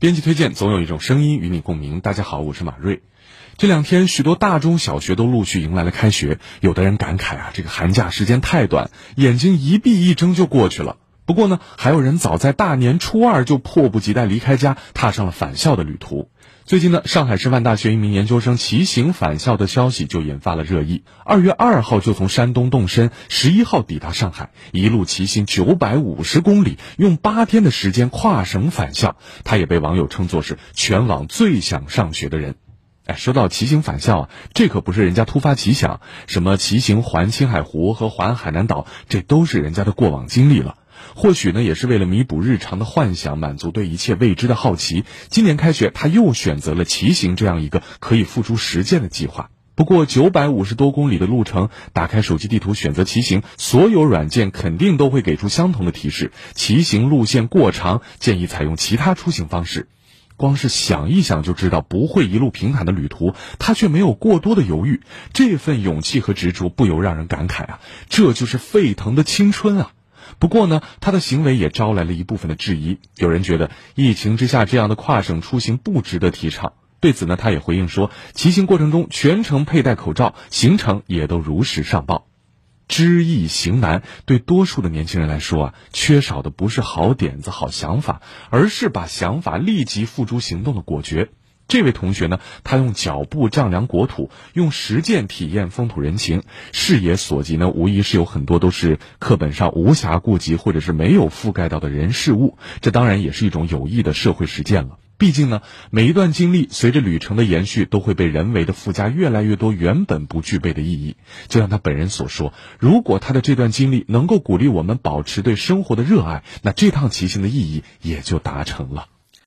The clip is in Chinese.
编辑推荐，总有一种声音与你共鸣。大家好，我是马瑞。这两天，许多大中小学都陆续迎来了开学，有的人感慨啊，这个寒假时间太短，眼睛一闭一睁就过去了。不过呢，还有人早在大年初二就迫不及待离开家，踏上了返校的旅途。最近呢，上海师范大学一名研究生骑行返校的消息就引发了热议。二月二号就从山东动身，十一号抵达上海，一路骑行九百五十公里，用八天的时间跨省返校。他也被网友称作是全网最想上学的人。哎，说到骑行返校啊，这可不是人家突发奇想，什么骑行环青海湖和环海南岛，这都是人家的过往经历了。或许呢，也是为了弥补日常的幻想，满足对一切未知的好奇。今年开学，他又选择了骑行这样一个可以付诸实践的计划。不过，九百五十多公里的路程，打开手机地图选择骑行，所有软件肯定都会给出相同的提示：骑行路线过长，建议采用其他出行方式。光是想一想就知道不会一路平坦的旅途，他却没有过多的犹豫。这份勇气和执着，不由让人感慨啊！这就是沸腾的青春啊！不过呢，他的行为也招来了一部分的质疑。有人觉得疫情之下这样的跨省出行不值得提倡。对此呢，他也回应说，骑行过程中全程佩戴口罩，行程也都如实上报。知易行难，对多数的年轻人来说啊，缺少的不是好点子、好想法，而是把想法立即付诸行动的果决。这位同学呢，他用脚步丈量国土，用实践体验风土人情，视野所及呢，无疑是有很多都是课本上无暇顾及或者是没有覆盖到的人事物。这当然也是一种有益的社会实践了。毕竟呢，每一段经历随着旅程的延续，都会被人为的附加越来越多原本不具备的意义。就像他本人所说，如果他的这段经历能够鼓励我们保持对生活的热爱，那这趟骑行的意义也就达成了。